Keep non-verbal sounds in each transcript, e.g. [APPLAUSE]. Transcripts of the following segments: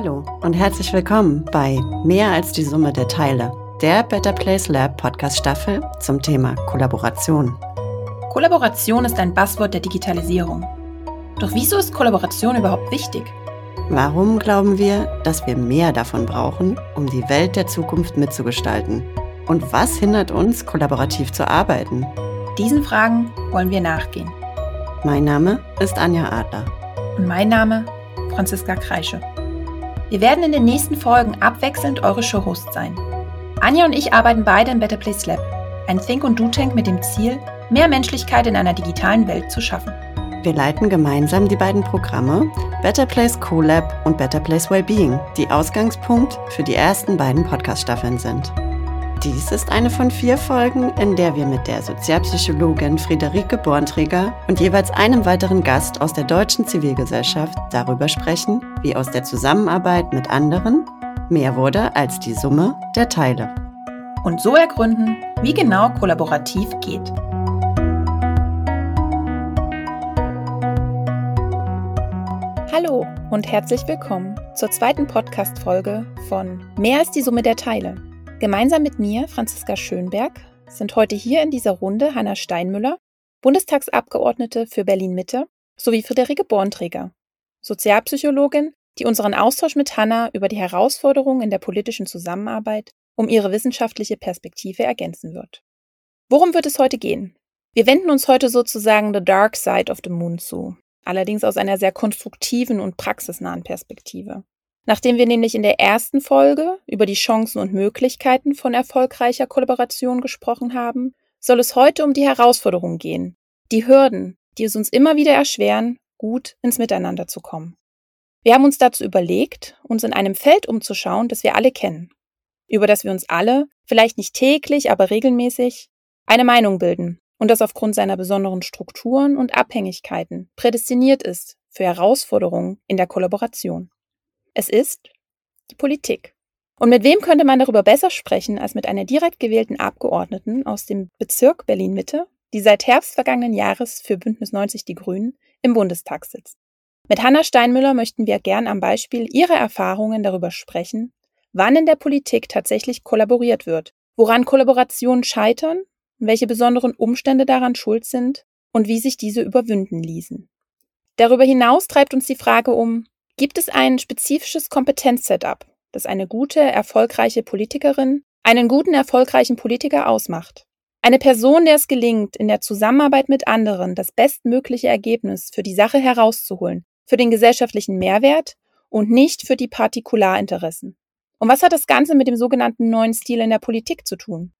Hallo und herzlich willkommen bei Mehr als die Summe der Teile, der Better Place Lab Podcast Staffel zum Thema Kollaboration. Kollaboration ist ein Buzzword der Digitalisierung. Doch wieso ist Kollaboration überhaupt wichtig? Warum glauben wir, dass wir mehr davon brauchen, um die Welt der Zukunft mitzugestalten? Und was hindert uns, kollaborativ zu arbeiten? Diesen Fragen wollen wir nachgehen. Mein Name ist Anja Adler. Und mein Name Franziska Kreische. Wir werden in den nächsten Folgen abwechselnd eure Showhost sein. Anja und ich arbeiten beide im Better Place Lab, ein Think- und Do-Tank mit dem Ziel, mehr Menschlichkeit in einer digitalen Welt zu schaffen. Wir leiten gemeinsam die beiden Programme Better Place CoLab und Better Place Wellbeing, die Ausgangspunkt für die ersten beiden Podcast-Staffeln sind. Dies ist eine von vier Folgen, in der wir mit der Sozialpsychologin Friederike Bornträger und jeweils einem weiteren Gast aus der deutschen Zivilgesellschaft darüber sprechen, wie aus der Zusammenarbeit mit anderen mehr wurde als die Summe der Teile. Und so ergründen, wie genau kollaborativ geht. Hallo und herzlich willkommen zur zweiten Podcast-Folge von Mehr als die Summe der Teile. Gemeinsam mit mir, Franziska Schönberg, sind heute hier in dieser Runde Hanna Steinmüller, Bundestagsabgeordnete für Berlin-Mitte, sowie Friederike Bornträger, Sozialpsychologin, die unseren Austausch mit Hanna über die Herausforderungen in der politischen Zusammenarbeit um ihre wissenschaftliche Perspektive ergänzen wird. Worum wird es heute gehen? Wir wenden uns heute sozusagen the dark side of the moon zu, allerdings aus einer sehr konstruktiven und praxisnahen Perspektive. Nachdem wir nämlich in der ersten Folge über die Chancen und Möglichkeiten von erfolgreicher Kollaboration gesprochen haben, soll es heute um die Herausforderungen gehen, die Hürden, die es uns immer wieder erschweren, gut ins Miteinander zu kommen. Wir haben uns dazu überlegt, uns in einem Feld umzuschauen, das wir alle kennen, über das wir uns alle, vielleicht nicht täglich, aber regelmäßig, eine Meinung bilden und das aufgrund seiner besonderen Strukturen und Abhängigkeiten prädestiniert ist für Herausforderungen in der Kollaboration. Es ist die Politik. Und mit wem könnte man darüber besser sprechen als mit einer direkt gewählten Abgeordneten aus dem Bezirk Berlin-Mitte, die seit Herbst vergangenen Jahres für Bündnis 90 Die Grünen im Bundestag sitzt. Mit Hanna Steinmüller möchten wir gern am Beispiel ihrer Erfahrungen darüber sprechen, wann in der Politik tatsächlich kollaboriert wird, woran Kollaborationen scheitern, welche besonderen Umstände daran schuld sind und wie sich diese überwinden ließen. Darüber hinaus treibt uns die Frage um, Gibt es ein spezifisches Kompetenzsetup, das eine gute, erfolgreiche Politikerin, einen guten, erfolgreichen Politiker ausmacht? Eine Person, der es gelingt, in der Zusammenarbeit mit anderen das bestmögliche Ergebnis für die Sache herauszuholen, für den gesellschaftlichen Mehrwert und nicht für die Partikularinteressen. Und was hat das Ganze mit dem sogenannten neuen Stil in der Politik zu tun?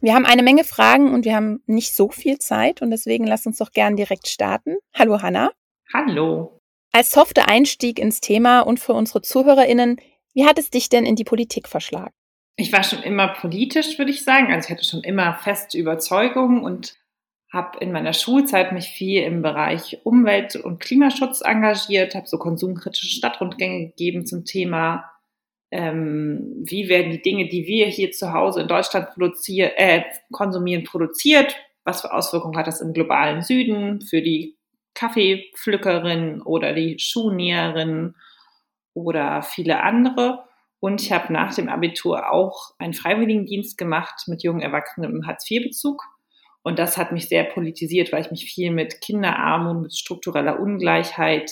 Wir haben eine Menge Fragen und wir haben nicht so viel Zeit und deswegen lasst uns doch gern direkt starten. Hallo Hanna. Hallo. Als softer Einstieg ins Thema und für unsere ZuhörerInnen, wie hat es dich denn in die Politik verschlagen? Ich war schon immer politisch, würde ich sagen. Also ich hatte schon immer feste Überzeugungen und habe in meiner Schulzeit mich viel im Bereich Umwelt- und Klimaschutz engagiert, habe so konsumkritische Stadtrundgänge gegeben zum Thema, ähm, wie werden die Dinge, die wir hier zu Hause in Deutschland produzieren, äh, konsumieren, produziert, was für Auswirkungen hat das im globalen Süden für die Kaffeepflückerin oder die Schuhnäherin oder viele andere. Und ich habe nach dem Abitur auch einen Freiwilligendienst gemacht mit jungen Erwachsenen im Hartz-IV-Bezug. Und das hat mich sehr politisiert, weil ich mich viel mit Kinderarmut, mit struktureller Ungleichheit,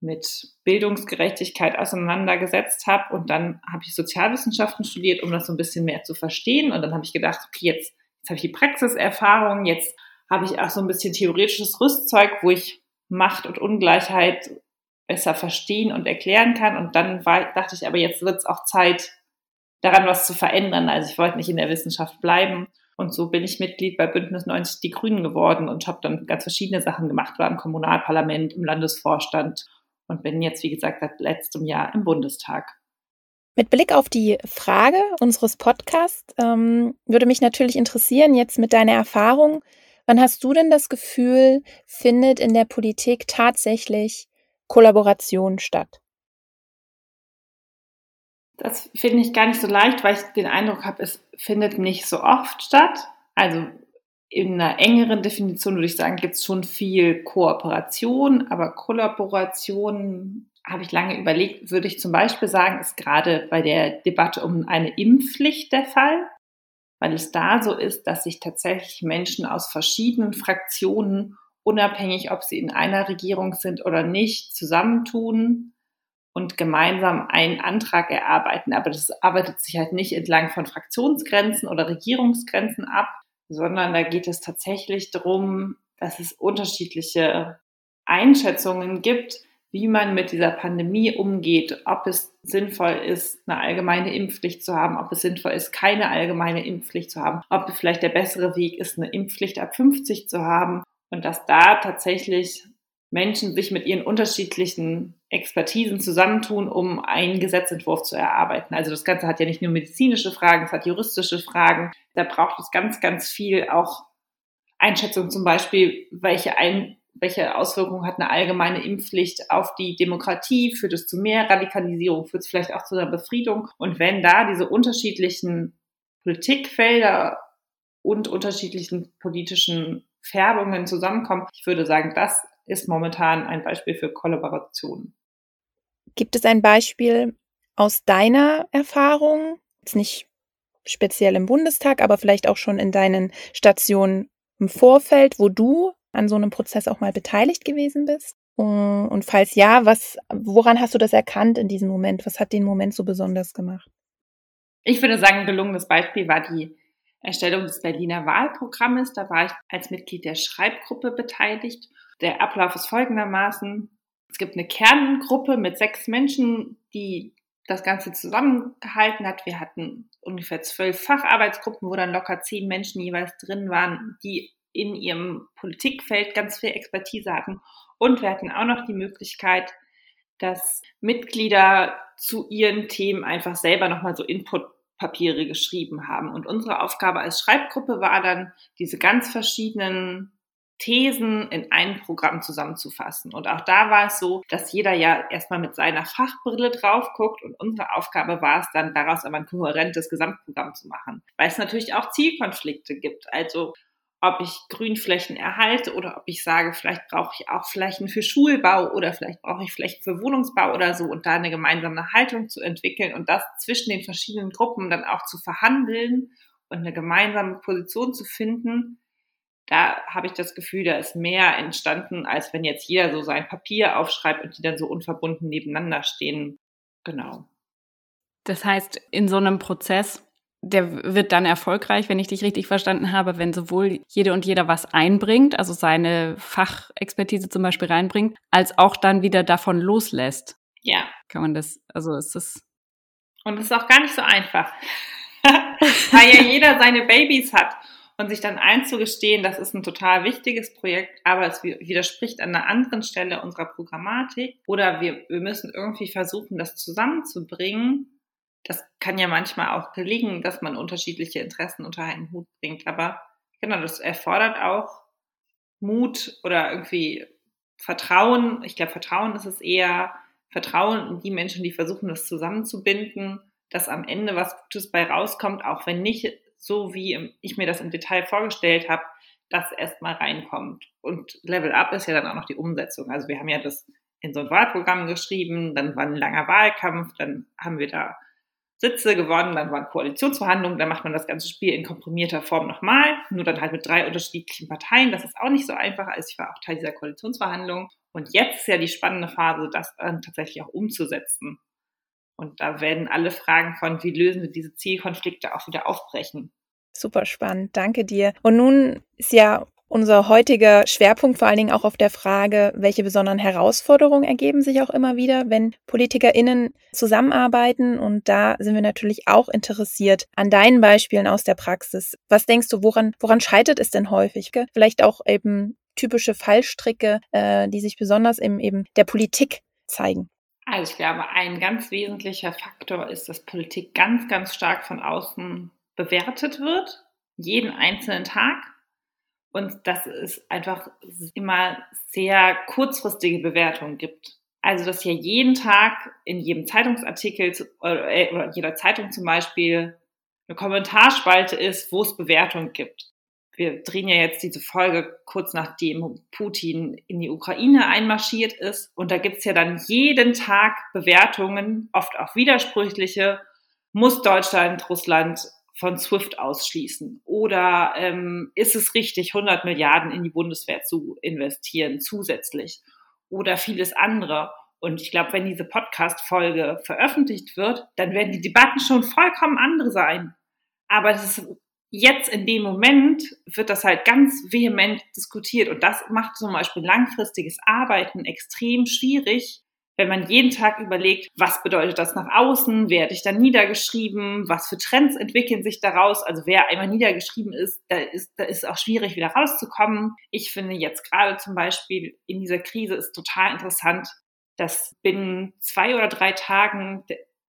mit Bildungsgerechtigkeit auseinandergesetzt habe. Und dann habe ich Sozialwissenschaften studiert, um das so ein bisschen mehr zu verstehen. Und dann habe ich gedacht, okay, jetzt, jetzt habe ich die Praxiserfahrung, jetzt habe ich auch so ein bisschen theoretisches Rüstzeug, wo ich Macht und Ungleichheit besser verstehen und erklären kann. Und dann war, dachte ich, aber jetzt wird es auch Zeit, daran was zu verändern. Also ich wollte nicht in der Wissenschaft bleiben. Und so bin ich Mitglied bei Bündnis 90 Die Grünen geworden und habe dann ganz verschiedene Sachen gemacht, war im Kommunalparlament, im Landesvorstand und bin jetzt, wie gesagt, seit letztem Jahr im Bundestag. Mit Blick auf die Frage unseres Podcasts ähm, würde mich natürlich interessieren, jetzt mit deiner Erfahrung, Wann hast du denn das Gefühl, findet in der Politik tatsächlich Kollaboration statt? Das finde ich gar nicht so leicht, weil ich den Eindruck habe, es findet nicht so oft statt. Also in einer engeren Definition würde ich sagen, gibt es schon viel Kooperation, aber Kollaboration habe ich lange überlegt, würde ich zum Beispiel sagen, ist gerade bei der Debatte um eine Impfpflicht der Fall, weil es da so ist, dass sich tatsächlich Menschen aus verschiedenen Fraktionen, unabhängig ob sie in einer Regierung sind oder nicht, zusammentun und gemeinsam einen Antrag erarbeiten. Aber das arbeitet sich halt nicht entlang von Fraktionsgrenzen oder Regierungsgrenzen ab, sondern da geht es tatsächlich darum, dass es unterschiedliche Einschätzungen gibt, wie man mit dieser Pandemie umgeht, ob es sinnvoll ist, eine allgemeine Impfpflicht zu haben, ob es sinnvoll ist, keine allgemeine Impfpflicht zu haben, ob vielleicht der bessere Weg ist, eine Impfpflicht ab 50 zu haben und dass da tatsächlich Menschen sich mit ihren unterschiedlichen Expertisen zusammentun, um einen Gesetzentwurf zu erarbeiten. Also das Ganze hat ja nicht nur medizinische Fragen, es hat juristische Fragen. Da braucht es ganz, ganz viel auch Einschätzung zum Beispiel, welche ein welche Auswirkungen hat eine allgemeine Impfpflicht auf die Demokratie? Führt es zu mehr Radikalisierung? Führt es vielleicht auch zu einer Befriedung? Und wenn da diese unterschiedlichen Politikfelder und unterschiedlichen politischen Färbungen zusammenkommen, ich würde sagen, das ist momentan ein Beispiel für Kollaboration. Gibt es ein Beispiel aus deiner Erfahrung, jetzt nicht speziell im Bundestag, aber vielleicht auch schon in deinen Stationen im Vorfeld, wo du an so einem Prozess auch mal beteiligt gewesen bist? Und falls ja, was, woran hast du das erkannt in diesem Moment? Was hat den Moment so besonders gemacht? Ich würde sagen, ein gelungenes Beispiel war die Erstellung des Berliner Wahlprogrammes. Da war ich als Mitglied der Schreibgruppe beteiligt. Der Ablauf ist folgendermaßen. Es gibt eine Kerngruppe mit sechs Menschen, die das Ganze zusammengehalten hat. Wir hatten ungefähr zwölf Facharbeitsgruppen, wo dann locker zehn Menschen jeweils drin waren, die in ihrem Politikfeld ganz viel Expertise hatten. Und wir hatten auch noch die Möglichkeit, dass Mitglieder zu ihren Themen einfach selber nochmal so Inputpapiere geschrieben haben. Und unsere Aufgabe als Schreibgruppe war dann, diese ganz verschiedenen Thesen in ein Programm zusammenzufassen. Und auch da war es so, dass jeder ja erstmal mit seiner Fachbrille drauf guckt und unsere Aufgabe war es dann, daraus aber ein kohärentes Gesamtprogramm zu machen. Weil es natürlich auch Zielkonflikte gibt. Also ob ich Grünflächen erhalte oder ob ich sage, vielleicht brauche ich auch Flächen für Schulbau oder vielleicht brauche ich Flächen für Wohnungsbau oder so und da eine gemeinsame Haltung zu entwickeln und das zwischen den verschiedenen Gruppen dann auch zu verhandeln und eine gemeinsame Position zu finden, da habe ich das Gefühl, da ist mehr entstanden, als wenn jetzt jeder so sein Papier aufschreibt und die dann so unverbunden nebeneinander stehen. Genau. Das heißt, in so einem Prozess der wird dann erfolgreich, wenn ich dich richtig verstanden habe, wenn sowohl jede und jeder was einbringt, also seine Fachexpertise zum Beispiel reinbringt, als auch dann wieder davon loslässt. Ja. Kann man das, also ist das. Und es ist auch gar nicht so einfach. [LAUGHS] Weil ja jeder seine Babys hat. Und sich dann einzugestehen, das ist ein total wichtiges Projekt, aber es widerspricht an einer anderen Stelle unserer Programmatik. Oder wir, wir müssen irgendwie versuchen, das zusammenzubringen das kann ja manchmal auch gelingen, dass man unterschiedliche Interessen unter einen Hut bringt. Aber genau, das erfordert auch Mut oder irgendwie Vertrauen. Ich glaube, Vertrauen ist es eher Vertrauen in die Menschen, die versuchen, das zusammenzubinden, dass am Ende was Gutes bei rauskommt, auch wenn nicht so, wie ich mir das im Detail vorgestellt habe, das erstmal reinkommt. Und Level Up ist ja dann auch noch die Umsetzung. Also wir haben ja das in so ein Wahlprogramm geschrieben, dann war ein langer Wahlkampf, dann haben wir da Sitze gewonnen, dann waren Koalitionsverhandlungen, dann macht man das ganze Spiel in komprimierter Form nochmal, nur dann halt mit drei unterschiedlichen Parteien. Das ist auch nicht so einfach, als ich war auch Teil dieser Koalitionsverhandlungen. Und jetzt ist ja die spannende Phase, das dann tatsächlich auch umzusetzen. Und da werden alle Fragen von, wie lösen wir diese Zielkonflikte auch wieder aufbrechen. Super spannend, danke dir. Und nun ist ja unser heutiger Schwerpunkt vor allen Dingen auch auf der Frage, welche besonderen Herausforderungen ergeben sich auch immer wieder, wenn PolitikerInnen zusammenarbeiten. Und da sind wir natürlich auch interessiert an deinen Beispielen aus der Praxis. Was denkst du, woran, woran scheitert es denn häufig? Vielleicht auch eben typische Fallstricke, äh, die sich besonders im eben der Politik zeigen. Also ich glaube, ein ganz wesentlicher Faktor ist, dass Politik ganz, ganz stark von außen bewertet wird, jeden einzelnen Tag und dass es einfach immer sehr kurzfristige Bewertungen gibt. Also, dass ja jeden Tag in jedem Zeitungsartikel äh, oder jeder Zeitung zum Beispiel eine Kommentarspalte ist, wo es Bewertungen gibt. wir drehen ja jetzt diese Folge kurz nachdem Putin in die Ukraine einmarschiert ist. Und da gibt's ja dann jeden Tag Bewertungen, oft auch widersprüchliche. Muss Deutschland Russland von SWIFT ausschließen? Oder ähm, ist es richtig, 100 Milliarden in die Bundeswehr zu investieren zusätzlich? Oder vieles andere. Und ich glaube, wenn diese Podcast-Folge veröffentlicht wird, dann werden die Debatten schon vollkommen andere sein. Aber es ist jetzt in dem Moment wird das halt ganz vehement diskutiert und das macht zum Beispiel langfristiges Arbeiten extrem schwierig, wenn man jeden Tag überlegt, was bedeutet das nach außen, werde ich dann niedergeschrieben, was für Trends entwickeln sich daraus. Also wer einmal niedergeschrieben ist, da ist, da ist auch schwierig wieder rauszukommen. Ich finde jetzt gerade zum Beispiel in dieser Krise ist total interessant, dass binnen zwei oder drei Tagen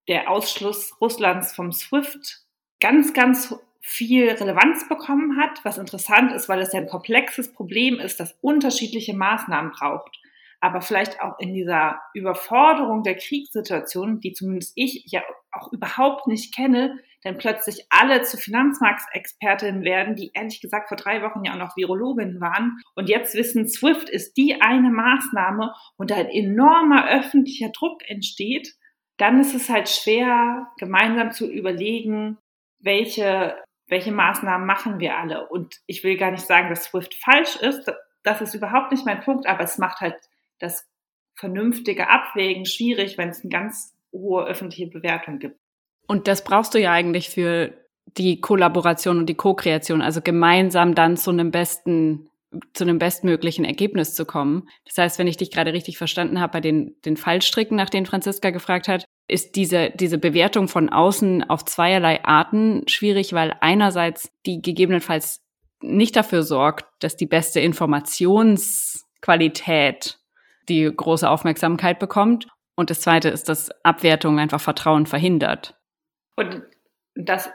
der Ausschluss Russlands vom SWIFT ganz, ganz viel Relevanz bekommen hat, was interessant ist, weil es ja ein komplexes Problem ist, das unterschiedliche Maßnahmen braucht. Aber vielleicht auch in dieser Überforderung der Kriegssituation, die zumindest ich ja auch überhaupt nicht kenne, dann plötzlich alle zu Finanzmarktexpertinnen werden, die ehrlich gesagt vor drei Wochen ja auch noch Virologinnen waren und jetzt wissen, SWIFT ist die eine Maßnahme und ein enormer öffentlicher Druck entsteht, dann ist es halt schwer, gemeinsam zu überlegen, welche welche Maßnahmen machen wir alle? Und ich will gar nicht sagen, dass SWIFT falsch ist. Das ist überhaupt nicht mein Punkt, aber es macht halt das vernünftige Abwägen schwierig, wenn es eine ganz hohe öffentliche Bewertung gibt. Und das brauchst du ja eigentlich für die Kollaboration und die Co-Kreation, also gemeinsam dann zu einem besten zu einem bestmöglichen Ergebnis zu kommen. Das heißt, wenn ich dich gerade richtig verstanden habe bei den, den Fallstricken, nach denen Franziska gefragt hat, ist diese, diese Bewertung von außen auf zweierlei Arten schwierig, weil einerseits die gegebenenfalls nicht dafür sorgt, dass die beste Informationsqualität die große Aufmerksamkeit bekommt. Und das zweite ist, dass Abwertung einfach Vertrauen verhindert. Und das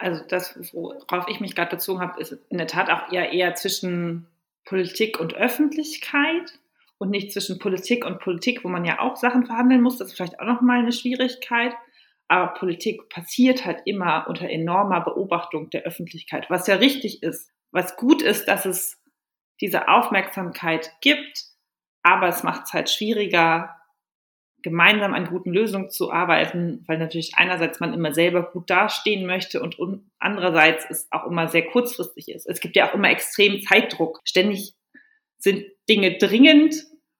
also das, worauf ich mich gerade bezogen habe, ist in der Tat auch eher, eher zwischen Politik und Öffentlichkeit und nicht zwischen Politik und Politik, wo man ja auch Sachen verhandeln muss. Das ist vielleicht auch nochmal eine Schwierigkeit. Aber Politik passiert halt immer unter enormer Beobachtung der Öffentlichkeit, was ja richtig ist. Was gut ist, dass es diese Aufmerksamkeit gibt, aber es macht es halt schwieriger, gemeinsam an guten Lösungen zu arbeiten, weil natürlich einerseits man immer selber gut dastehen möchte und andererseits es auch immer sehr kurzfristig ist. Es gibt ja auch immer extrem Zeitdruck. Ständig sind Dinge dringend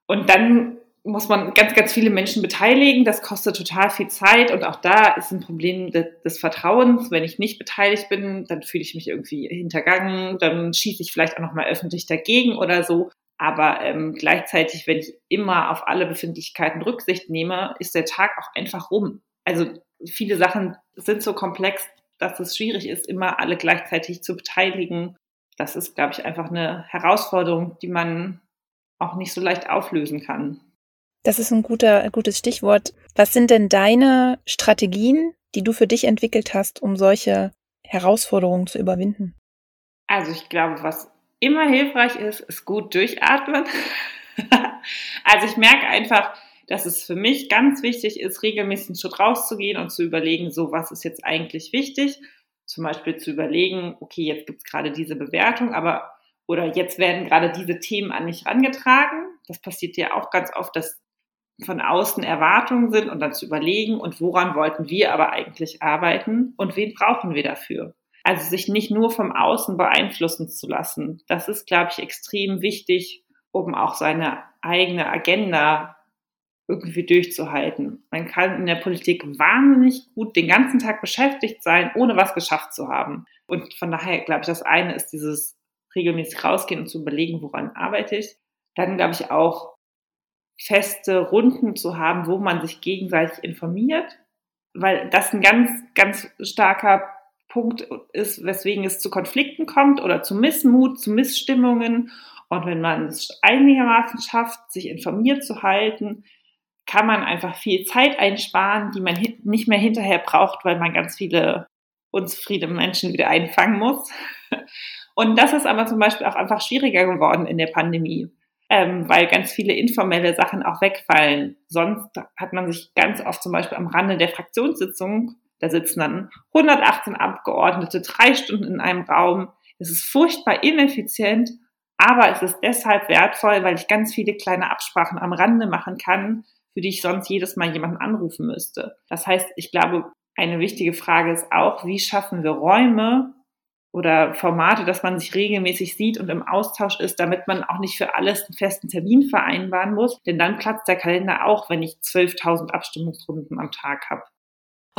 und dann muss man ganz, ganz viele Menschen beteiligen. Das kostet total viel Zeit und auch da ist ein Problem des Vertrauens. Wenn ich nicht beteiligt bin, dann fühle ich mich irgendwie hintergangen, dann schieße ich vielleicht auch nochmal öffentlich dagegen oder so. Aber ähm, gleichzeitig, wenn ich immer auf alle Befindlichkeiten Rücksicht nehme, ist der Tag auch einfach rum. Also viele Sachen sind so komplex, dass es schwierig ist, immer alle gleichzeitig zu beteiligen. Das ist, glaube ich, einfach eine Herausforderung, die man auch nicht so leicht auflösen kann. Das ist ein guter, gutes Stichwort. Was sind denn deine Strategien, die du für dich entwickelt hast, um solche Herausforderungen zu überwinden? Also ich glaube, was immer hilfreich ist, ist gut durchatmen. [LAUGHS] also ich merke einfach, dass es für mich ganz wichtig ist, regelmäßig einen Schritt rauszugehen und zu überlegen, so was ist jetzt eigentlich wichtig. Zum Beispiel zu überlegen, okay, jetzt gibt es gerade diese Bewertung, aber oder jetzt werden gerade diese Themen an mich rangetragen. Das passiert ja auch ganz oft, dass von außen Erwartungen sind und dann zu überlegen, und woran wollten wir aber eigentlich arbeiten und wen brauchen wir dafür? Also sich nicht nur vom Außen beeinflussen zu lassen. Das ist, glaube ich, extrem wichtig, um auch seine eigene Agenda irgendwie durchzuhalten. Man kann in der Politik wahnsinnig gut den ganzen Tag beschäftigt sein, ohne was geschafft zu haben. Und von daher glaube ich, das eine ist dieses regelmäßig rausgehen und zu überlegen, woran arbeite ich. Dann glaube ich auch feste Runden zu haben, wo man sich gegenseitig informiert, weil das ein ganz, ganz starker Punkt ist, weswegen es zu Konflikten kommt oder zu Missmut, zu Missstimmungen. Und wenn man es einigermaßen schafft, sich informiert zu halten, kann man einfach viel Zeit einsparen, die man nicht mehr hinterher braucht, weil man ganz viele unzufriedene Menschen wieder einfangen muss. Und das ist aber zum Beispiel auch einfach schwieriger geworden in der Pandemie, ähm, weil ganz viele informelle Sachen auch wegfallen. Sonst hat man sich ganz oft zum Beispiel am Rande der Fraktionssitzung da sitzen dann 118 Abgeordnete drei Stunden in einem Raum. Es ist furchtbar ineffizient, aber es ist deshalb wertvoll, weil ich ganz viele kleine Absprachen am Rande machen kann, für die ich sonst jedes Mal jemanden anrufen müsste. Das heißt, ich glaube, eine wichtige Frage ist auch, wie schaffen wir Räume oder Formate, dass man sich regelmäßig sieht und im Austausch ist, damit man auch nicht für alles einen festen Termin vereinbaren muss. Denn dann platzt der Kalender auch, wenn ich 12.000 Abstimmungsrunden am Tag habe.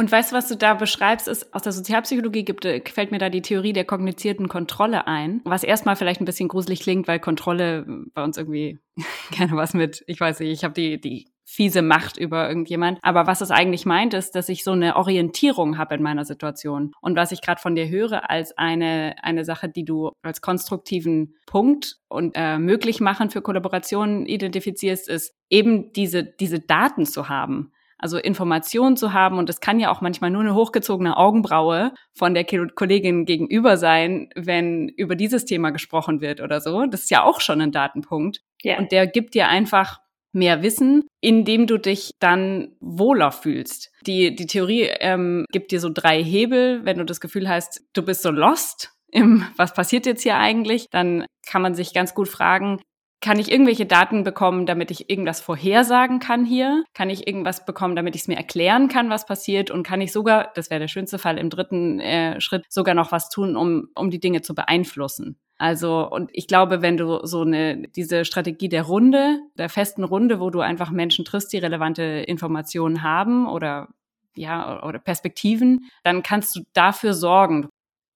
Und weißt du, was du da beschreibst, ist, aus der Sozialpsychologie gibt, fällt mir da die Theorie der kognizierten Kontrolle ein, was erstmal vielleicht ein bisschen gruselig klingt, weil Kontrolle bei uns irgendwie [LAUGHS] gerne was mit, ich weiß nicht, ich habe die, die fiese Macht über irgendjemand. Aber was es eigentlich meint, ist, dass ich so eine Orientierung habe in meiner Situation. Und was ich gerade von dir höre als eine, eine Sache, die du als konstruktiven Punkt und äh, möglich machen für Kollaborationen identifizierst, ist eben diese, diese Daten zu haben. Also Informationen zu haben und es kann ja auch manchmal nur eine hochgezogene Augenbraue von der Kollegin gegenüber sein, wenn über dieses Thema gesprochen wird oder so. Das ist ja auch schon ein Datenpunkt. Ja. Und der gibt dir einfach mehr Wissen, indem du dich dann wohler fühlst. Die, die Theorie ähm, gibt dir so drei Hebel. Wenn du das Gefühl hast, du bist so lost im, was passiert jetzt hier eigentlich, dann kann man sich ganz gut fragen, kann ich irgendwelche Daten bekommen, damit ich irgendwas vorhersagen kann hier? Kann ich irgendwas bekommen, damit ich es mir erklären kann, was passiert? Und kann ich sogar, das wäre der schönste Fall im dritten äh, Schritt, sogar noch was tun, um, um die Dinge zu beeinflussen? Also, und ich glaube, wenn du so eine, diese Strategie der Runde, der festen Runde, wo du einfach Menschen triffst, die relevante Informationen haben oder ja, oder Perspektiven, dann kannst du dafür sorgen.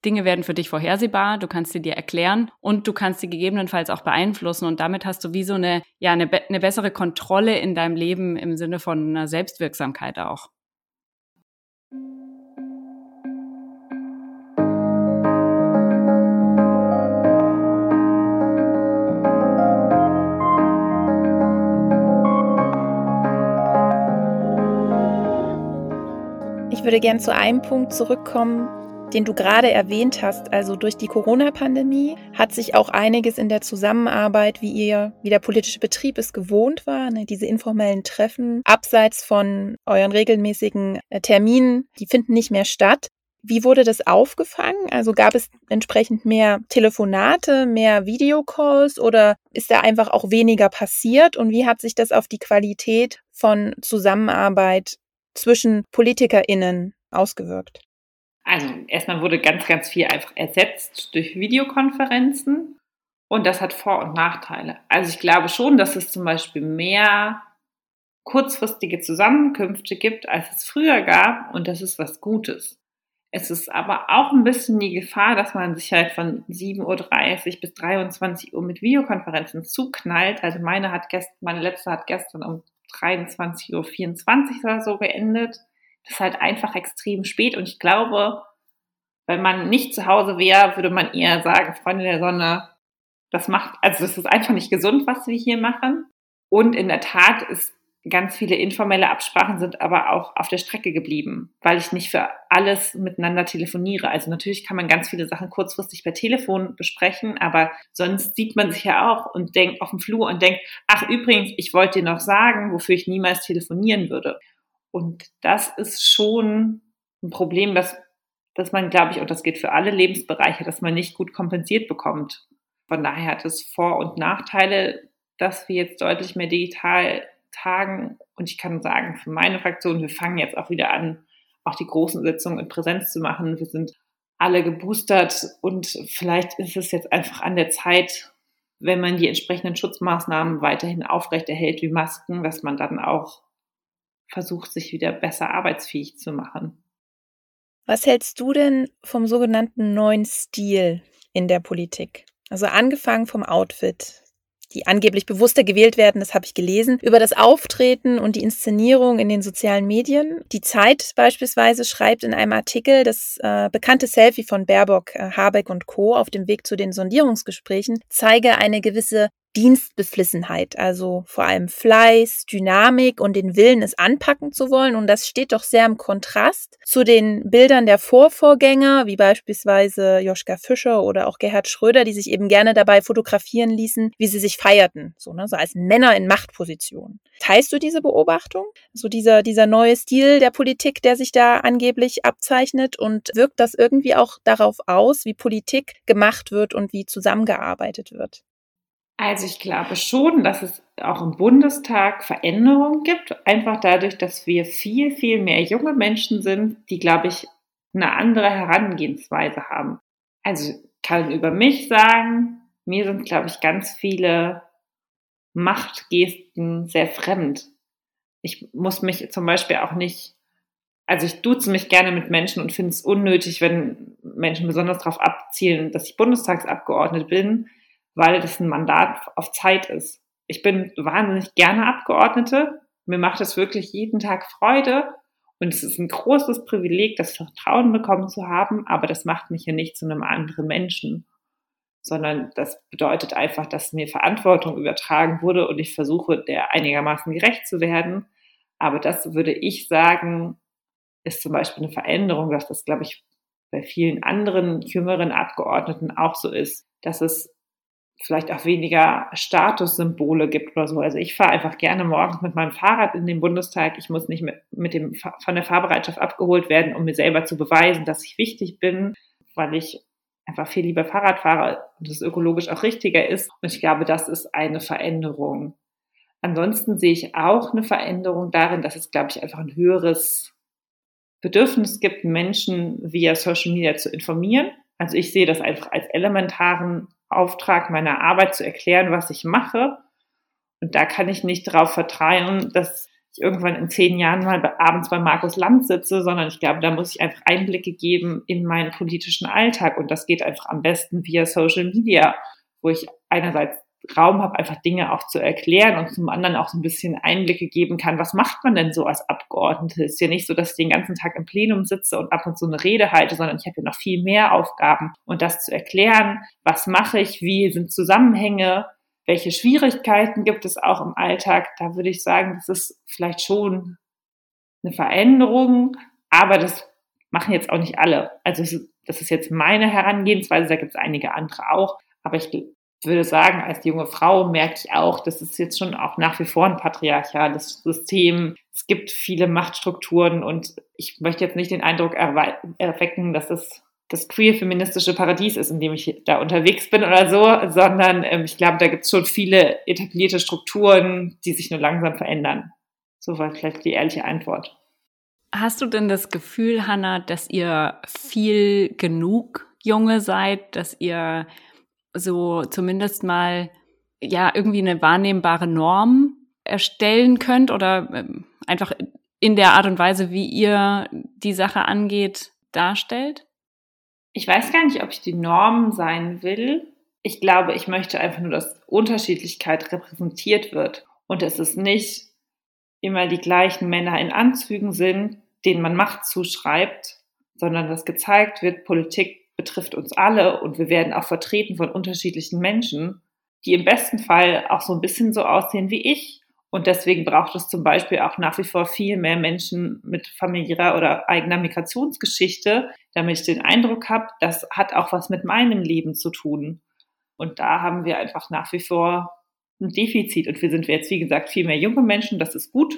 Dinge werden für dich vorhersehbar, du kannst sie dir erklären und du kannst sie gegebenenfalls auch beeinflussen und damit hast du wie so eine, ja, eine, eine bessere Kontrolle in deinem Leben im Sinne von einer Selbstwirksamkeit auch. Ich würde gern zu einem Punkt zurückkommen, den du gerade erwähnt hast, also durch die Corona-Pandemie hat sich auch einiges in der Zusammenarbeit, wie ihr, wie der politische Betrieb es gewohnt war, ne, diese informellen Treffen, abseits von euren regelmäßigen äh, Terminen, die finden nicht mehr statt. Wie wurde das aufgefangen? Also gab es entsprechend mehr Telefonate, mehr Videocalls oder ist da einfach auch weniger passiert? Und wie hat sich das auf die Qualität von Zusammenarbeit zwischen PolitikerInnen ausgewirkt? Also erstmal wurde ganz, ganz viel einfach ersetzt durch Videokonferenzen und das hat Vor- und Nachteile. Also ich glaube schon, dass es zum Beispiel mehr kurzfristige Zusammenkünfte gibt, als es früher gab und das ist was Gutes. Es ist aber auch ein bisschen die Gefahr, dass man sich halt von 7.30 Uhr bis 23 Uhr mit Videokonferenzen zuknallt. Also meine hat gestern, meine letzte hat gestern um 23.24 Uhr oder so geendet. Das ist halt einfach extrem spät und ich glaube, wenn man nicht zu Hause wäre, würde man eher sagen, Freunde der Sonne, das macht, also es ist einfach nicht gesund, was wir hier machen. Und in der Tat ist ganz viele informelle Absprachen sind aber auch auf der Strecke geblieben, weil ich nicht für alles miteinander telefoniere. Also natürlich kann man ganz viele Sachen kurzfristig per Telefon besprechen, aber sonst sieht man sich ja auch und denkt auf dem Flur und denkt, ach übrigens, ich wollte dir noch sagen, wofür ich niemals telefonieren würde. Und das ist schon ein Problem, dass, dass man, glaube ich, und das geht für alle Lebensbereiche, dass man nicht gut kompensiert bekommt. Von daher hat es Vor- und Nachteile, dass wir jetzt deutlich mehr digital tagen. Und ich kann sagen, für meine Fraktion, wir fangen jetzt auch wieder an, auch die großen Sitzungen in Präsenz zu machen. Wir sind alle geboostert und vielleicht ist es jetzt einfach an der Zeit, wenn man die entsprechenden Schutzmaßnahmen weiterhin aufrechterhält, wie Masken, dass man dann auch versucht, sich wieder besser arbeitsfähig zu machen. Was hältst du denn vom sogenannten neuen Stil in der Politik? Also angefangen vom Outfit, die angeblich bewusster gewählt werden, das habe ich gelesen, über das Auftreten und die Inszenierung in den sozialen Medien. Die Zeit beispielsweise schreibt in einem Artikel, das äh, bekannte Selfie von Baerbock, äh, Habeck und Co. auf dem Weg zu den Sondierungsgesprächen zeige eine gewisse Dienstbeflissenheit, also vor allem Fleiß, Dynamik und den Willen, es anpacken zu wollen. Und das steht doch sehr im Kontrast zu den Bildern der Vorvorgänger, wie beispielsweise Joschka Fischer oder auch Gerhard Schröder, die sich eben gerne dabei fotografieren ließen, wie sie sich feierten, so, ne, so als Männer in Machtpositionen. Teilst du diese Beobachtung? So dieser, dieser neue Stil der Politik, der sich da angeblich abzeichnet und wirkt das irgendwie auch darauf aus, wie Politik gemacht wird und wie zusammengearbeitet wird? Also ich glaube schon, dass es auch im Bundestag Veränderungen gibt, einfach dadurch, dass wir viel, viel mehr junge Menschen sind, die, glaube ich, eine andere Herangehensweise haben. Also kann über mich sagen, mir sind, glaube ich, ganz viele Machtgesten sehr fremd. Ich muss mich zum Beispiel auch nicht, also ich duze mich gerne mit Menschen und finde es unnötig, wenn Menschen besonders darauf abzielen, dass ich Bundestagsabgeordnete bin, weil das ein Mandat auf Zeit ist. Ich bin wahnsinnig gerne Abgeordnete. Mir macht es wirklich jeden Tag Freude. Und es ist ein großes Privileg, das Vertrauen bekommen zu haben, aber das macht mich ja nicht zu einem anderen Menschen, sondern das bedeutet einfach, dass mir Verantwortung übertragen wurde und ich versuche, der einigermaßen gerecht zu werden. Aber das würde ich sagen, ist zum Beispiel eine Veränderung, dass das, glaube ich, bei vielen anderen jüngeren Abgeordneten auch so ist, dass es vielleicht auch weniger Statussymbole gibt oder so. Also ich fahre einfach gerne morgens mit meinem Fahrrad in den Bundestag. Ich muss nicht mit, mit dem, von der Fahrbereitschaft abgeholt werden, um mir selber zu beweisen, dass ich wichtig bin, weil ich einfach viel lieber Fahrrad fahre und es ökologisch auch richtiger ist. Und ich glaube, das ist eine Veränderung. Ansonsten sehe ich auch eine Veränderung darin, dass es, glaube ich, einfach ein höheres Bedürfnis gibt, Menschen via Social Media zu informieren. Also ich sehe das einfach als elementaren Auftrag meiner Arbeit zu erklären, was ich mache. Und da kann ich nicht darauf vertrauen, dass ich irgendwann in zehn Jahren mal abends bei Markus Land sitze, sondern ich glaube, da muss ich einfach Einblicke geben in meinen politischen Alltag. Und das geht einfach am besten via Social Media, wo ich einerseits Raum habe, einfach Dinge auch zu erklären und zum anderen auch so ein bisschen Einblicke geben kann, was macht man denn so als Abgeordnete? Ist ja nicht so, dass ich den ganzen Tag im Plenum sitze und ab und zu eine Rede halte, sondern ich habe ja noch viel mehr Aufgaben. Und das zu erklären, was mache ich, wie sind Zusammenhänge, welche Schwierigkeiten gibt es auch im Alltag, da würde ich sagen, das ist vielleicht schon eine Veränderung, aber das machen jetzt auch nicht alle. Also das ist jetzt meine Herangehensweise, da gibt es einige andere auch. Aber ich würde sagen, als junge Frau merke ich auch, das ist jetzt schon auch nach wie vor ein patriarchales System. Es gibt viele Machtstrukturen und ich möchte jetzt nicht den Eindruck erwecken, dass es das queer-feministische Paradies ist, in dem ich da unterwegs bin oder so, sondern ähm, ich glaube, da gibt es schon viele etablierte Strukturen, die sich nur langsam verändern. So war vielleicht die ehrliche Antwort. Hast du denn das Gefühl, Hannah, dass ihr viel genug Junge seid, dass ihr so zumindest mal ja irgendwie eine wahrnehmbare Norm erstellen könnt oder ähm, einfach in der Art und Weise, wie ihr die Sache angeht, darstellt? Ich weiß gar nicht, ob ich die Norm sein will. Ich glaube, ich möchte einfach nur, dass Unterschiedlichkeit repräsentiert wird und dass es nicht immer die gleichen Männer in Anzügen sind, denen man Macht zuschreibt, sondern dass gezeigt wird, Politik betrifft uns alle und wir werden auch vertreten von unterschiedlichen Menschen, die im besten Fall auch so ein bisschen so aussehen wie ich. Und deswegen braucht es zum Beispiel auch nach wie vor viel mehr Menschen mit familiärer oder eigener Migrationsgeschichte, damit ich den Eindruck habe, das hat auch was mit meinem Leben zu tun. Und da haben wir einfach nach wie vor ein Defizit. Und wir sind jetzt, wie gesagt, viel mehr junge Menschen. Das ist gut.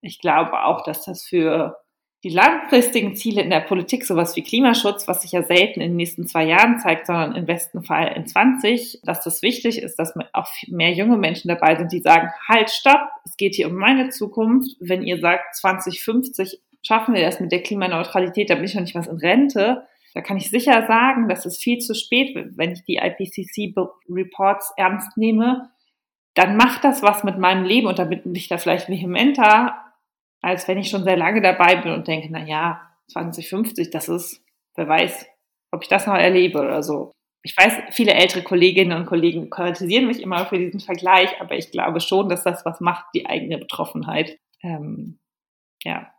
Ich glaube auch, dass das für die langfristigen Ziele in der Politik, sowas wie Klimaschutz, was sich ja selten in den nächsten zwei Jahren zeigt, sondern im besten Fall in 20, dass das wichtig ist, dass auch mehr junge Menschen dabei sind, die sagen, halt, stopp, es geht hier um meine Zukunft. Wenn ihr sagt, 2050 schaffen wir das mit der Klimaneutralität, da bin ich noch nicht was in Rente. Da kann ich sicher sagen, dass es viel zu spät, wenn ich die IPCC-Reports ernst nehme, dann macht das was mit meinem Leben und da bin ich da vielleicht vehementer, als wenn ich schon sehr lange dabei bin und denke, na ja, 2050, das ist, wer weiß, ob ich das noch erlebe oder so. Ich weiß, viele ältere Kolleginnen und Kollegen kritisieren mich immer für diesen Vergleich, aber ich glaube schon, dass das was macht, die eigene Betroffenheit. Ähm, ja.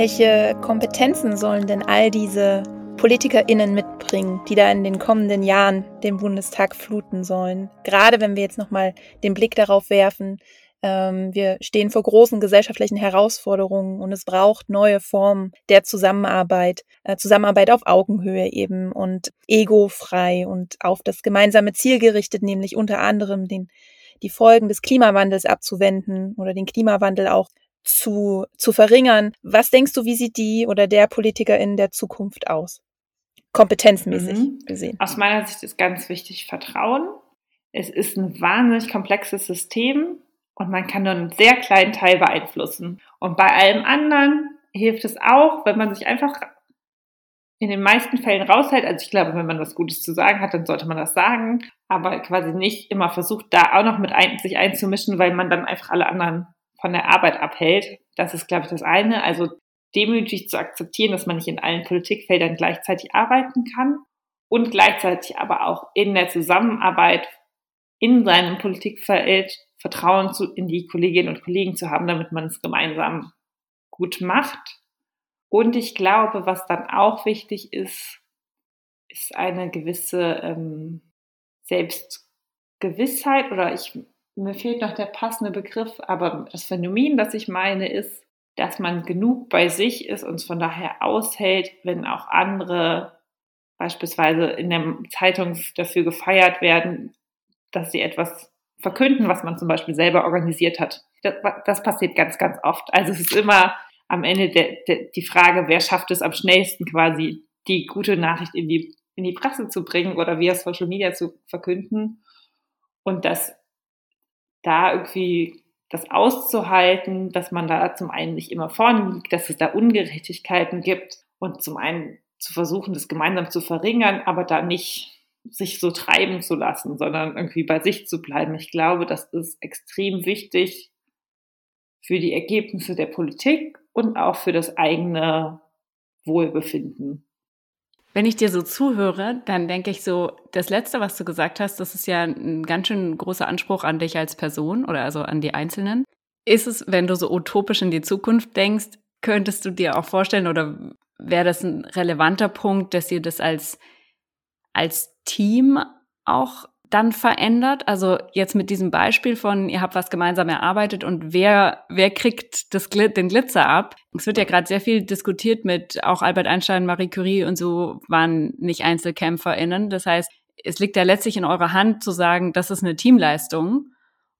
Welche Kompetenzen sollen denn all diese PolitikerInnen mitbringen, die da in den kommenden Jahren den Bundestag fluten sollen? Gerade wenn wir jetzt nochmal den Blick darauf werfen, ähm, wir stehen vor großen gesellschaftlichen Herausforderungen und es braucht neue Formen der Zusammenarbeit, äh, Zusammenarbeit auf Augenhöhe eben und egofrei und auf das gemeinsame Ziel gerichtet, nämlich unter anderem den, die Folgen des Klimawandels abzuwenden oder den Klimawandel auch zu, zu verringern. Was denkst du, wie sieht die oder der Politiker in der Zukunft aus? Kompetenzmäßig mhm. gesehen. Aus meiner Sicht ist ganz wichtig Vertrauen. Es ist ein wahnsinnig komplexes System und man kann nur einen sehr kleinen Teil beeinflussen. Und bei allem anderen hilft es auch, wenn man sich einfach in den meisten Fällen raushält. Also ich glaube, wenn man was Gutes zu sagen hat, dann sollte man das sagen, aber quasi nicht immer versucht, da auch noch mit ein, sich einzumischen, weil man dann einfach alle anderen von der Arbeit abhält. Das ist, glaube ich, das eine. Also demütig zu akzeptieren, dass man nicht in allen Politikfeldern gleichzeitig arbeiten kann und gleichzeitig aber auch in der Zusammenarbeit in seinem Politikfeld Vertrauen zu, in die Kolleginnen und Kollegen zu haben, damit man es gemeinsam gut macht. Und ich glaube, was dann auch wichtig ist, ist eine gewisse ähm, Selbstgewissheit oder ich, mir fehlt noch der passende Begriff, aber das Phänomen, das ich meine, ist, dass man genug bei sich ist und es von daher aushält, wenn auch andere beispielsweise in der Zeitung dafür gefeiert werden, dass sie etwas verkünden, was man zum Beispiel selber organisiert hat. Das, das passiert ganz, ganz oft. Also es ist immer am Ende der, der, die Frage, wer schafft es am schnellsten quasi, die gute Nachricht in die, in die Presse zu bringen oder via Social Media zu verkünden. Und dass da irgendwie das auszuhalten, dass man da zum einen nicht immer vorne liegt, dass es da Ungerechtigkeiten gibt und zum einen zu versuchen, das gemeinsam zu verringern, aber da nicht sich so treiben zu lassen, sondern irgendwie bei sich zu bleiben. Ich glaube, das ist extrem wichtig für die Ergebnisse der Politik und auch für das eigene Wohlbefinden. Wenn ich dir so zuhöre, dann denke ich so, das Letzte, was du gesagt hast, das ist ja ein ganz schön großer Anspruch an dich als Person oder also an die Einzelnen. Ist es, wenn du so utopisch in die Zukunft denkst, könntest du dir auch vorstellen oder wäre das ein relevanter Punkt, dass ihr das als als Team auch dann verändert? Also jetzt mit diesem Beispiel von, ihr habt was gemeinsam erarbeitet und wer, wer kriegt das, den Glitzer ab? Es wird ja gerade sehr viel diskutiert mit, auch Albert Einstein, Marie Curie und so waren nicht EinzelkämpferInnen. Das heißt, es liegt ja letztlich in eurer Hand zu sagen, das ist eine Teamleistung.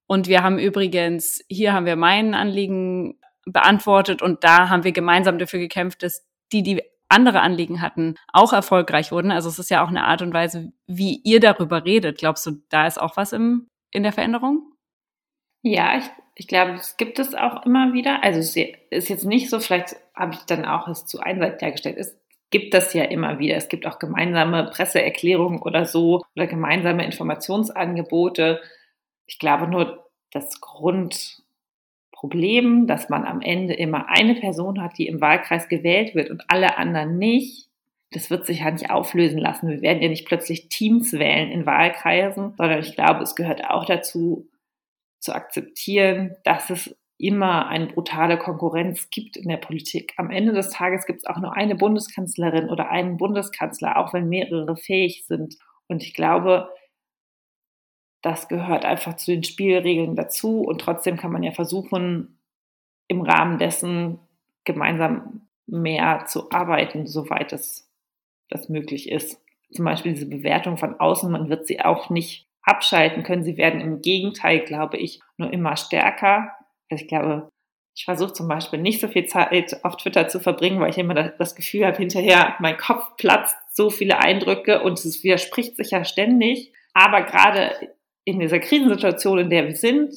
Und wir haben übrigens, hier haben wir mein Anliegen beantwortet und da haben wir gemeinsam dafür gekämpft, dass die, die andere Anliegen hatten, auch erfolgreich wurden. Also es ist ja auch eine Art und Weise, wie ihr darüber redet. Glaubst du, da ist auch was im, in der Veränderung? Ja, ich, ich glaube, das gibt es auch immer wieder. Also es ist jetzt nicht so, vielleicht habe ich dann auch es zu einseitig dargestellt. Es gibt das ja immer wieder. Es gibt auch gemeinsame Presseerklärungen oder so oder gemeinsame Informationsangebote. Ich glaube nur, das Grund, Problem, dass man am Ende immer eine Person hat, die im Wahlkreis gewählt wird und alle anderen nicht, das wird sich ja nicht auflösen lassen. Wir werden ja nicht plötzlich Teams wählen in Wahlkreisen, sondern ich glaube, es gehört auch dazu, zu akzeptieren, dass es immer eine brutale Konkurrenz gibt in der Politik. Am Ende des Tages gibt es auch nur eine Bundeskanzlerin oder einen Bundeskanzler, auch wenn mehrere fähig sind. Und ich glaube, das gehört einfach zu den Spielregeln dazu und trotzdem kann man ja versuchen, im Rahmen dessen gemeinsam mehr zu arbeiten, soweit es das möglich ist. Zum Beispiel diese Bewertung von außen, man wird sie auch nicht abschalten können. Sie werden im Gegenteil, glaube ich, nur immer stärker. Also ich glaube, ich versuche zum Beispiel nicht so viel Zeit auf Twitter zu verbringen, weil ich immer das Gefühl habe, hinterher mein Kopf platzt, so viele Eindrücke und es widerspricht sich ja ständig. Aber gerade in dieser Krisensituation, in der wir sind,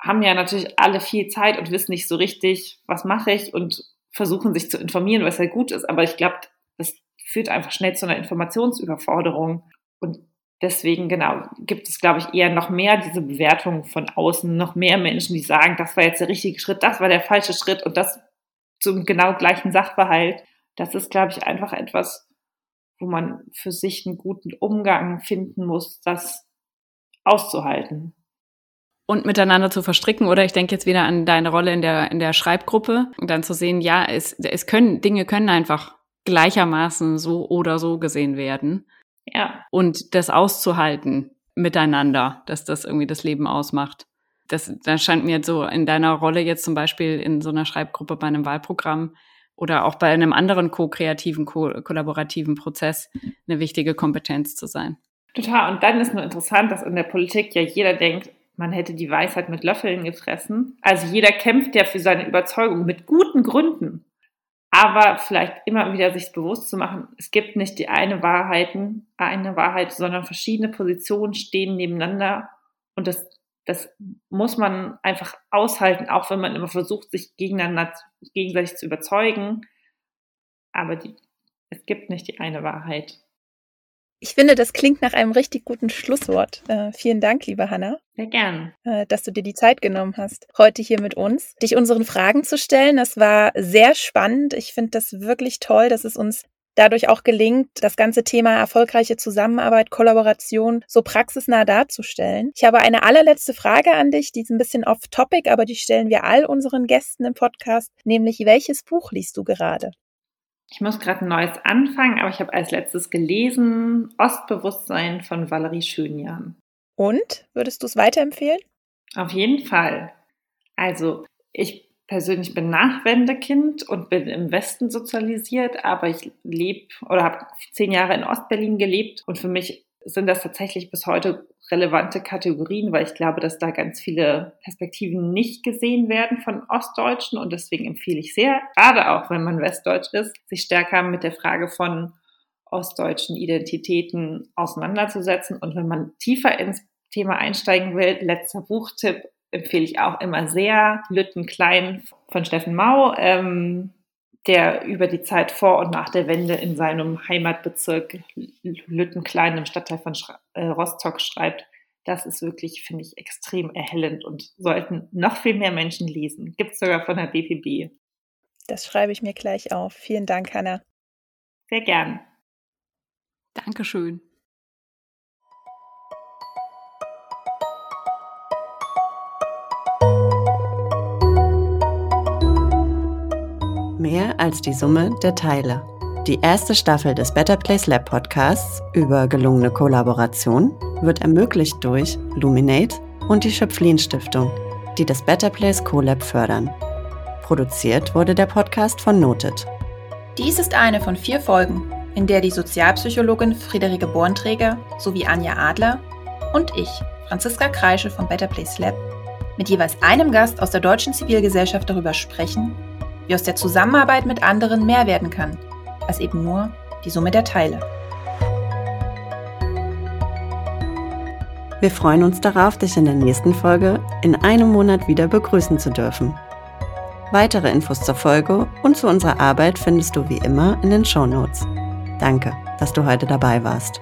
haben ja natürlich alle viel Zeit und wissen nicht so richtig, was mache ich und versuchen sich zu informieren, was ja gut ist. Aber ich glaube, das führt einfach schnell zu einer Informationsüberforderung. Und deswegen, genau, gibt es, glaube ich, eher noch mehr diese Bewertung von außen, noch mehr Menschen, die sagen, das war jetzt der richtige Schritt, das war der falsche Schritt und das zum genau gleichen Sachverhalt. Das ist, glaube ich, einfach etwas, wo man für sich einen guten Umgang finden muss, dass auszuhalten. und miteinander zu verstricken. Oder ich denke jetzt wieder an deine Rolle in der, in der Schreibgruppe und dann zu sehen, ja, es, es können, Dinge können einfach gleichermaßen so oder so gesehen werden. Ja. Und das auszuhalten miteinander, dass das irgendwie das Leben ausmacht. Das, das scheint mir so in deiner Rolle jetzt zum Beispiel in so einer Schreibgruppe bei einem Wahlprogramm oder auch bei einem anderen ko-kreativen, ko kollaborativen Prozess eine wichtige Kompetenz zu sein. Total. Und dann ist nur interessant, dass in der Politik ja jeder denkt, man hätte die Weisheit mit Löffeln gefressen. Also jeder kämpft ja für seine Überzeugung mit guten Gründen. Aber vielleicht immer wieder sich bewusst zu machen, es gibt nicht die eine Wahrheiten, eine Wahrheit, sondern verschiedene Positionen stehen nebeneinander. Und das, das muss man einfach aushalten, auch wenn man immer versucht, sich gegeneinander, gegenseitig zu überzeugen. Aber die, es gibt nicht die eine Wahrheit. Ich finde, das klingt nach einem richtig guten Schlusswort. Äh, vielen Dank, liebe Hanna. Sehr gern. Äh, dass du dir die Zeit genommen hast, heute hier mit uns, dich unseren Fragen zu stellen. Das war sehr spannend. Ich finde das wirklich toll, dass es uns dadurch auch gelingt, das ganze Thema erfolgreiche Zusammenarbeit, Kollaboration so praxisnah darzustellen. Ich habe eine allerletzte Frage an dich, die ist ein bisschen off-topic, aber die stellen wir all unseren Gästen im Podcast, nämlich welches Buch liest du gerade? Ich muss gerade ein neues anfangen, aber ich habe als letztes gelesen Ostbewusstsein von Valerie Schönjan. Und würdest du es weiterempfehlen? Auf jeden Fall. Also ich persönlich bin Nachwendekind und bin im Westen sozialisiert, aber ich lebe oder habe zehn Jahre in Ostberlin gelebt und für mich sind das tatsächlich bis heute relevante Kategorien, weil ich glaube, dass da ganz viele Perspektiven nicht gesehen werden von Ostdeutschen und deswegen empfehle ich sehr, gerade auch wenn man Westdeutsch ist, sich stärker mit der Frage von ostdeutschen Identitäten auseinanderzusetzen und wenn man tiefer ins Thema einsteigen will, letzter Buchtipp empfehle ich auch immer sehr, Lütten Klein von Steffen Mau. Ähm, der über die Zeit vor und nach der Wende in seinem Heimatbezirk Lüttenklein im Stadtteil von äh, Rostock schreibt. Das ist wirklich, finde ich, extrem erhellend und sollten noch viel mehr Menschen lesen. Gibt es sogar von der BPB. Das schreibe ich mir gleich auf. Vielen Dank, Hanna. Sehr gern. Dankeschön. Mehr als die Summe der Teile. Die erste Staffel des Better Place Lab Podcasts über gelungene Kollaboration wird ermöglicht durch Luminate und die Schöpflin Stiftung, die das Better Place CoLab fördern. Produziert wurde der Podcast von Noted. Dies ist eine von vier Folgen, in der die Sozialpsychologin Friederike Bornträger sowie Anja Adler und ich, Franziska Kreische vom Better Place Lab, mit jeweils einem Gast aus der deutschen Zivilgesellschaft darüber sprechen, wie aus der Zusammenarbeit mit anderen mehr werden kann, als eben nur die Summe der Teile. Wir freuen uns darauf, dich in der nächsten Folge in einem Monat wieder begrüßen zu dürfen. Weitere Infos zur Folge und zu unserer Arbeit findest du wie immer in den Show Notes. Danke, dass du heute dabei warst.